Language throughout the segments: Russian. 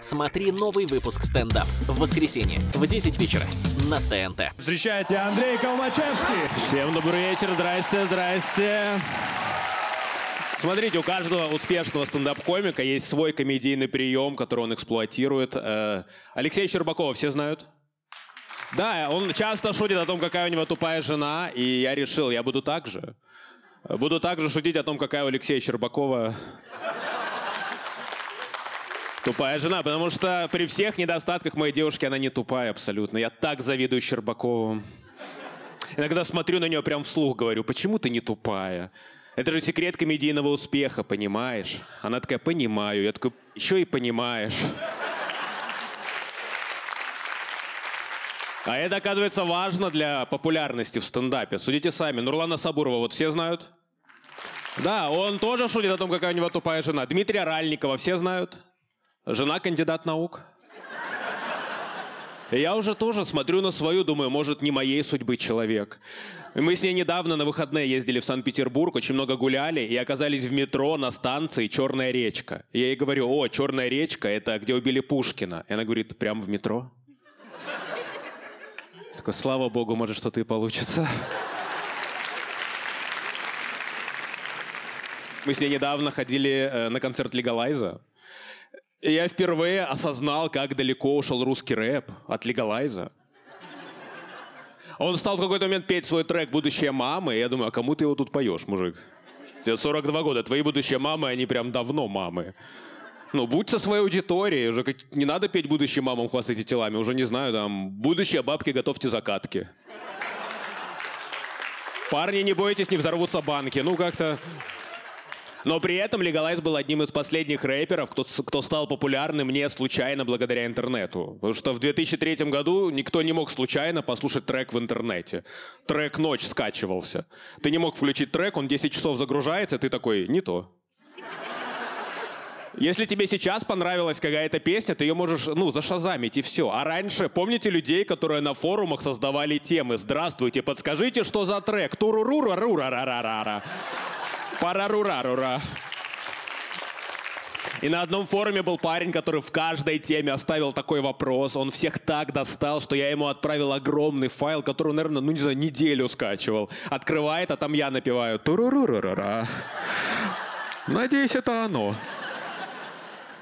Смотри новый выпуск стендап в воскресенье в 10 вечера на ТНТ. Встречайте Андрей Колмачевский. Всем добрый вечер, здрасте, здрасте. Смотрите, у каждого успешного стендап-комика есть свой комедийный прием, который он эксплуатирует. Э, Алексей Щербакова все знают? Да, он часто шутит о том, какая у него тупая жена, и я решил, я буду так же. Буду также шутить о том, какая у Алексея Щербакова тупая жена, потому что при всех недостатках моей девушки она не тупая абсолютно. Я так завидую Щербакову. Иногда смотрю на нее прям вслух, говорю, почему ты не тупая? Это же секрет комедийного успеха, понимаешь? Она такая, понимаю. Я такой, еще и понимаешь. А это, оказывается, важно для популярности в стендапе. Судите сами. Нурлана Сабурова вот все знают? Да, он тоже шутит о том, какая у него тупая жена. Дмитрия Ральникова все знают? Жена кандидат наук. Я уже тоже смотрю на свою, думаю, может, не моей судьбы человек. Мы с ней недавно на выходные ездили в Санкт-Петербург, очень много гуляли, и оказались в метро на станции «Черная речка». Я ей говорю, о, «Черная речка» — это где убили Пушкина. И она говорит, прям в метро? Такой, слава богу, может, что-то и получится. Мы с ней недавно ходили э, на концерт Легалайза. Я впервые осознал, как далеко ушел русский рэп от Легалайза. Он стал в какой-то момент петь свой трек «Будущая мама», и я думаю, а кому ты его тут поешь, мужик? Тебе 42 года, твои будущие мамы, они прям давно мамы. Ну, будь со своей аудиторией, уже как... не надо петь будущим мамам хвастайте телами, уже не знаю, там, будущие бабки, готовьте закатки. Парни, не бойтесь, не взорвутся банки. Ну, как-то... Но при этом Легалайз был одним из последних рэперов, кто, кто стал популярным не случайно благодаря интернету. Потому что в 2003 году никто не мог случайно послушать трек в интернете. Трек «Ночь» скачивался. Ты не мог включить трек, он 10 часов загружается, ты такой, не то. Если тебе сейчас понравилась какая-то песня, ты ее можешь, ну, зашазамить и все. А раньше, помните людей, которые на форумах создавали темы? Здравствуйте, подскажите, что за трек? Турурура Парарурарура. И на одном форуме был парень, который в каждой теме оставил такой вопрос. Он всех так достал, что я ему отправил огромный файл, который, наверное, ну не знаю, неделю скачивал. Открывает, а там я напеваю. Турурурурара. Надеюсь, это оно.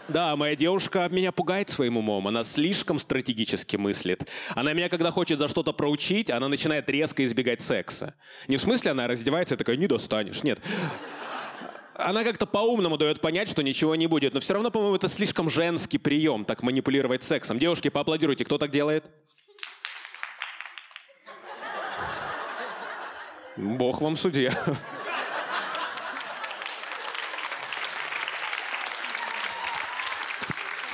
Да, моя девушка меня пугает своим умом. Она слишком стратегически мыслит. Она меня, когда хочет за что-то проучить, она начинает резко избегать секса. Не в смысле она раздевается и такая, не достанешь. Нет. Она как-то по-умному дает понять, что ничего не будет. Но все равно, по-моему, это слишком женский прием, так манипулировать сексом. Девушки, поаплодируйте, кто так делает? Бог вам судья.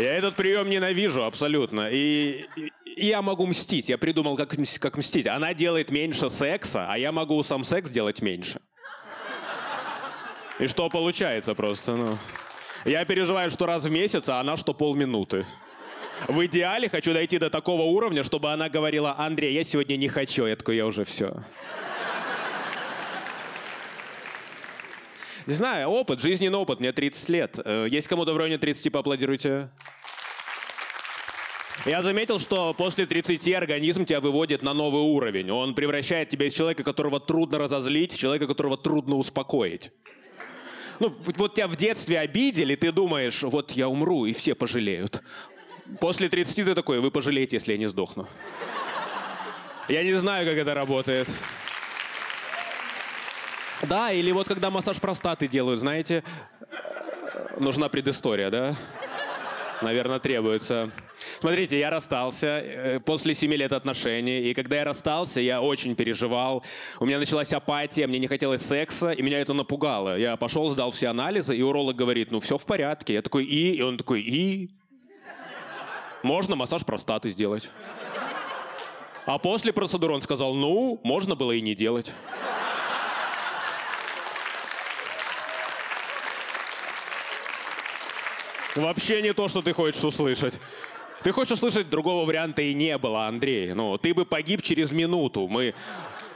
Я этот прием ненавижу абсолютно. И, и я могу мстить. Я придумал, как, как мстить. Она делает меньше секса, а я могу сам секс делать меньше. И что получается просто? Ну, я переживаю, что раз в месяц, а она что полминуты. В идеале хочу дойти до такого уровня, чтобы она говорила, Андрей, я сегодня не хочу. Я такой, я уже все. Не знаю, опыт, жизненный опыт, мне 30 лет. Э, есть кому-то в районе 30, поаплодируйте. Я заметил, что после 30 организм тебя выводит на новый уровень. Он превращает тебя из человека, которого трудно разозлить, в человека, которого трудно успокоить. Ну, вот тебя в детстве обидели, ты думаешь, вот я умру, и все пожалеют. После 30 ты такой, вы пожалеете, если я не сдохну. Я не знаю, как это работает. Да, или вот когда массаж простаты делают, знаете, нужна предыстория, да? Наверное, требуется. Смотрите, я расстался э, после семи лет отношений, и когда я расстался, я очень переживал. У меня началась апатия, мне не хотелось секса, и меня это напугало. Я пошел, сдал все анализы, и уролог говорит, ну все в порядке. Я такой, и? И он такой, и? Можно массаж простаты сделать. А после процедуры он сказал, ну, можно было и не делать. Вообще не то, что ты хочешь услышать. Ты хочешь услышать, другого варианта и не было, Андрей. Ну, ты бы погиб через минуту. Мы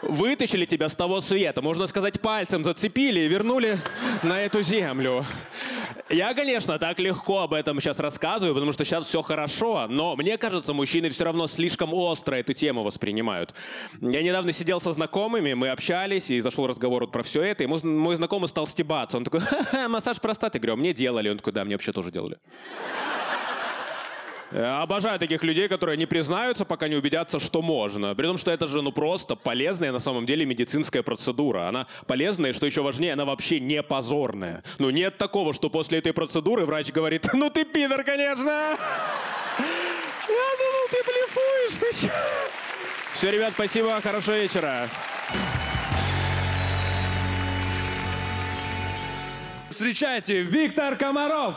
вытащили тебя с того света, можно сказать, пальцем зацепили и вернули на эту землю. Я, конечно, так легко об этом сейчас рассказываю, потому что сейчас все хорошо, но мне кажется, мужчины все равно слишком остро эту тему воспринимают. Я недавно сидел со знакомыми, мы общались, и зашел разговор вот про все это, и мой, знакомый стал стебаться. Он такой, ха-ха, массаж простаты. Говорю, «А мне делали. Он такой, да, мне вообще тоже делали. Я Обожаю таких людей, которые не признаются, пока не убедятся, что можно. При том, что это же ну просто полезная на самом деле медицинская процедура. Она полезная, и что еще важнее, она вообще не позорная. Ну нет такого, что после этой процедуры врач говорит, ну ты пидор, конечно. Я думал, ты блефуешь, ты че? Все, ребят, спасибо, хорошего вечера. Встречайте, Виктор Комаров.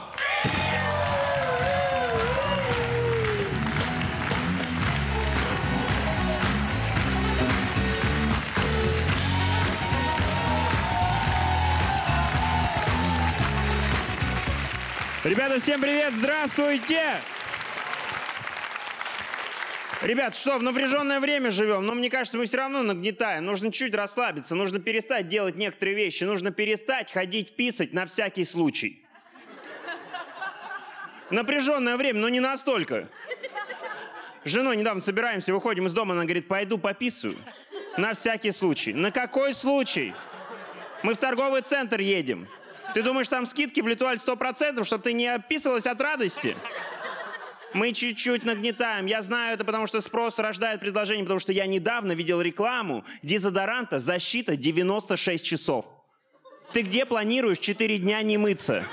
Ребята, всем привет, здравствуйте! Ребят, что, в напряженное время живем, но мне кажется, мы все равно нагнетаем. Нужно чуть расслабиться, нужно перестать делать некоторые вещи, нужно перестать ходить писать на всякий случай. Напряженное время, но не настолько. Женой недавно собираемся, выходим из дома, она говорит, пойду пописаю. На всякий случай. На какой случай? Мы в торговый центр едем. Ты думаешь, там скидки в Литуаль 100%, чтобы ты не описывалась от радости? Мы чуть-чуть нагнетаем. Я знаю это, потому что спрос рождает предложение, потому что я недавно видел рекламу дезодоранта «Защита 96 часов». Ты где планируешь 4 дня не мыться?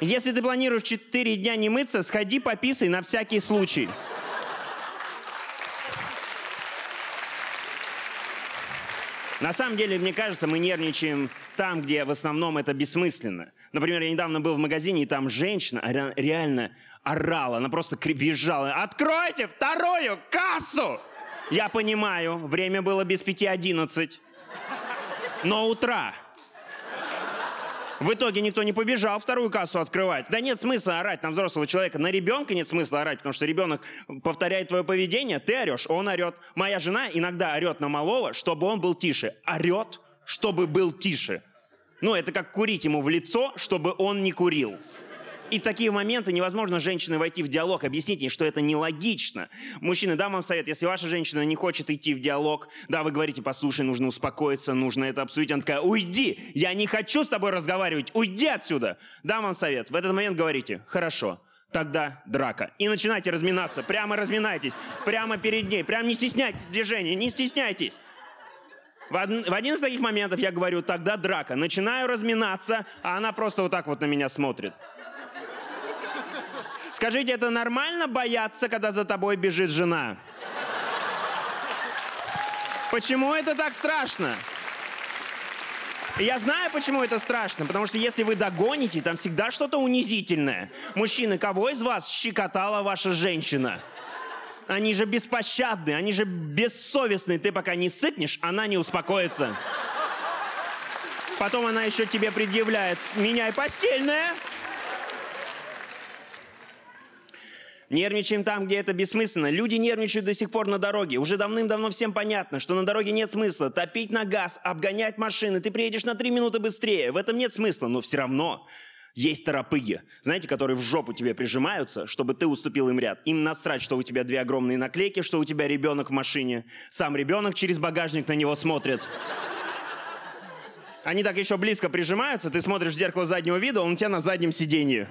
Если ты планируешь 4 дня не мыться, сходи пописай на всякий случай. На самом деле, мне кажется, мы нервничаем там, где в основном это бессмысленно. Например, я недавно был в магазине, и там женщина ре- реально орала, она просто визжала. «Откройте вторую кассу!» Я понимаю, время было без пяти одиннадцать. Но утра. В итоге никто не побежал вторую кассу открывать. Да нет смысла орать на взрослого человека. На ребенка нет смысла орать, потому что ребенок повторяет твое поведение, ты орешь, он орет. Моя жена иногда орет на малого, чтобы он был тише. Орет, чтобы был тише. Ну, это как курить ему в лицо, чтобы он не курил. И в такие моменты невозможно с женщиной войти в диалог, объяснить ей, что это нелогично. Мужчины, дам вам совет, если ваша женщина не хочет идти в диалог, да, вы говорите, послушай, нужно успокоиться, нужно это обсудить, она такая, уйди, я не хочу с тобой разговаривать, уйди отсюда. Дам вам совет, в этот момент говорите, хорошо, тогда драка. И начинайте разминаться, прямо разминайтесь, прямо перед ней, прямо не стесняйтесь движения, не стесняйтесь. В, од- в один из таких моментов я говорю, тогда драка. Начинаю разминаться, а она просто вот так вот на меня смотрит. Скажите, это нормально бояться, когда за тобой бежит жена? Почему это так страшно? Я знаю, почему это страшно, потому что если вы догоните, там всегда что-то унизительное. Мужчины, кого из вас щекотала ваша женщина? Они же беспощадны, они же бессовестны. Ты пока не сыкнешь, она не успокоится. Потом она еще тебе предъявляет, меняй постельное. Нервничаем там, где это бессмысленно. Люди нервничают до сих пор на дороге. Уже давным-давно всем понятно, что на дороге нет смысла топить на газ, обгонять машины. Ты приедешь на три минуты быстрее. В этом нет смысла, но все равно есть торопыги, знаете, которые в жопу тебе прижимаются, чтобы ты уступил им ряд. Им насрать, что у тебя две огромные наклейки, что у тебя ребенок в машине. Сам ребенок через багажник на него смотрит. Они так еще близко прижимаются, ты смотришь в зеркало заднего вида, он у тебя на заднем сиденье.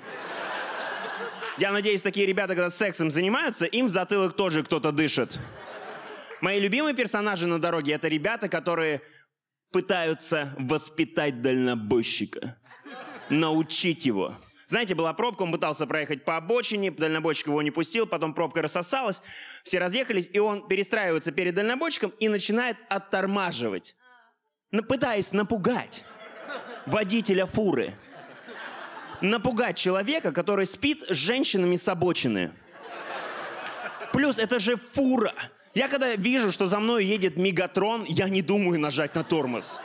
Я надеюсь, такие ребята, когда сексом занимаются, им в затылок тоже кто-то дышит. Мои любимые персонажи на дороге — это ребята, которые пытаются воспитать дальнобойщика, научить его. Знаете, была пробка, он пытался проехать по обочине, дальнобойщик его не пустил, потом пробка рассосалась, все разъехались, и он перестраивается перед дальнобойщиком и начинает оттормаживать, пытаясь напугать водителя фуры напугать человека, который спит с женщинами с обочины. Плюс это же фура. Я когда вижу, что за мной едет Мегатрон, я не думаю нажать на тормоз.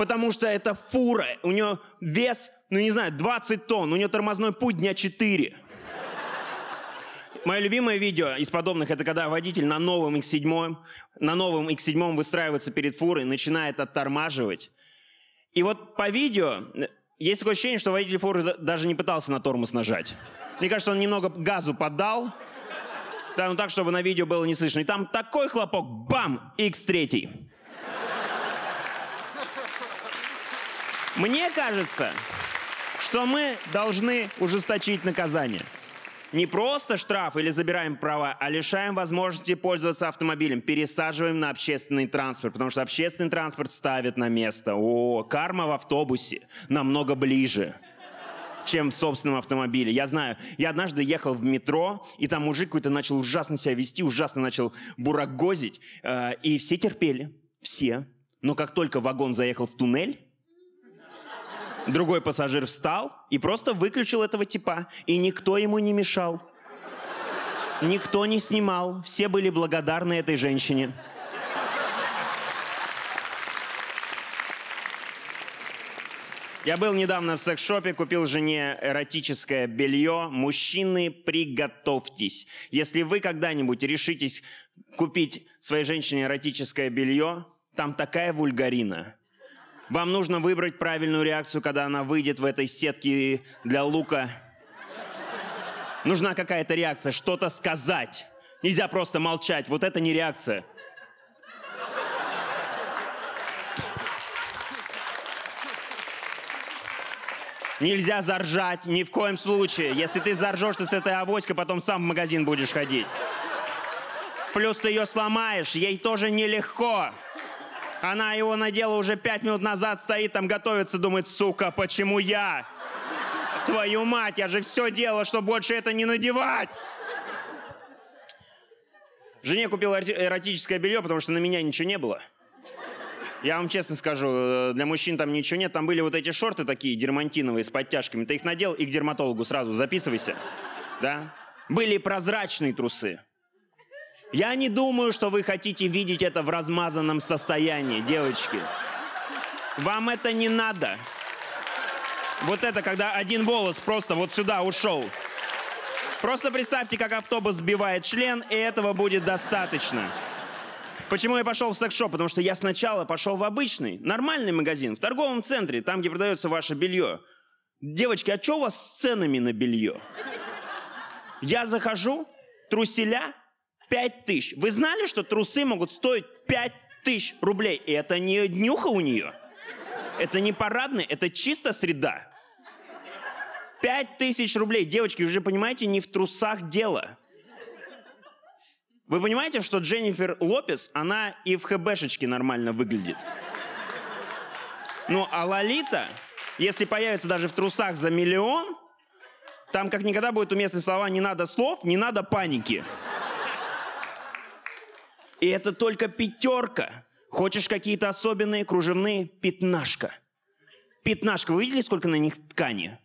Потому что это фура. У нее вес, ну не знаю, 20 тонн. У нее тормозной путь дня 4. Мое любимое видео из подобных, это когда водитель на новом X7, на новом X7 выстраивается перед фурой, начинает оттормаживать. И вот по видео есть такое ощущение, что водитель фуры да- даже не пытался на тормоз нажать. Мне кажется, он немного газу поддал, да, ну так, чтобы на видео было не слышно. И там такой хлопок, бам, X3. Мне кажется, что мы должны ужесточить наказание. Не просто штраф или забираем права, а лишаем возможности пользоваться автомобилем, пересаживаем на общественный транспорт, потому что общественный транспорт ставит на место. О, карма в автобусе намного ближе чем в собственном автомобиле. Я знаю, я однажды ехал в метро, и там мужик какой-то начал ужасно себя вести, ужасно начал бурагозить, э, и все терпели, все. Но как только вагон заехал в туннель, другой пассажир встал и просто выключил этого типа, и никто ему не мешал. Никто не снимал, все были благодарны этой женщине. Я был недавно в секс-шопе, купил жене эротическое белье. Мужчины, приготовьтесь. Если вы когда-нибудь решитесь купить своей женщине эротическое белье, там такая вульгарина. Вам нужно выбрать правильную реакцию, когда она выйдет в этой сетке для лука. Нужна какая-то реакция, что-то сказать. Нельзя просто молчать. Вот это не реакция. Нельзя заржать ни в коем случае. Если ты заржешь, ты с этой авоськой потом сам в магазин будешь ходить. Плюс ты ее сломаешь, ей тоже нелегко. Она его надела уже пять минут назад, стоит там, готовится, думает, сука, почему я? Твою мать, я же все делала, чтобы больше это не надевать. Жене купил эротическое белье, потому что на меня ничего не было. Я вам честно скажу, э, для мужчин там ничего нет. Там были вот эти шорты такие дермантиновые с подтяжками. Ты их надел и к дерматологу сразу записывайся. Да? Были прозрачные трусы. Я не думаю, что вы хотите видеть это в размазанном состоянии, девочки. Вам это не надо. Вот это, когда один волос просто вот сюда ушел. Просто представьте, как автобус сбивает член, и этого будет достаточно. Почему я пошел в секс-шоп? Потому что я сначала пошел в обычный, нормальный магазин, в торговом центре, там, где продается ваше белье. Девочки, а что у вас с ценами на белье? Я захожу, труселя 5 тысяч. Вы знали, что трусы могут стоить 5 тысяч рублей? И это не днюха у нее. Это не парадный, это чисто среда. 5 тысяч рублей. Девочки, вы же понимаете, не в трусах дело. Вы понимаете, что Дженнифер Лопес, она и в ХБшечке нормально выглядит. Ну, а Лолита, если появится даже в трусах за миллион, там как никогда будут уместны слова «не надо слов», «не надо паники». И это только пятерка. Хочешь какие-то особенные, кружевные? Пятнашка. Пятнашка. Вы видели, сколько на них ткани?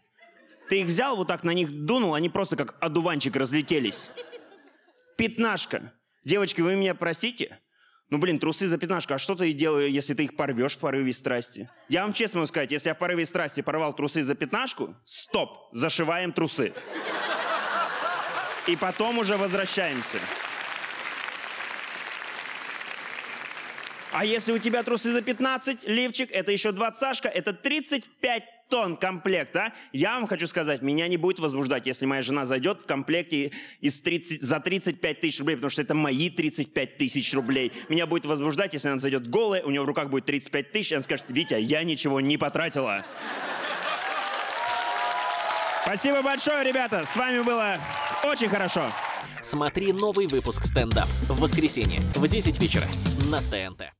Ты их взял, вот так на них дунул, они просто как одуванчик разлетелись. Пятнашка. Девочки, вы меня простите? Ну, блин, трусы за пятнашку. А что ты делаешь, если ты их порвешь в порыве страсти? Я вам честно могу сказать, если я в порыве страсти порвал трусы за пятнашку, стоп, зашиваем трусы. И потом уже возвращаемся. А если у тебя трусы за 15, лифчик, это еще двадцашка, это 35 тонн комплект, а? Я вам хочу сказать, меня не будет возбуждать, если моя жена зайдет в комплекте из 30, за 35 тысяч рублей, потому что это мои 35 тысяч рублей. Меня будет возбуждать, если она зайдет голая, у нее в руках будет 35 тысяч, и она скажет, Витя, я ничего не потратила. Спасибо большое, ребята, с вами было очень хорошо. Смотри новый выпуск стендап в воскресенье в 10 вечера на ТНТ.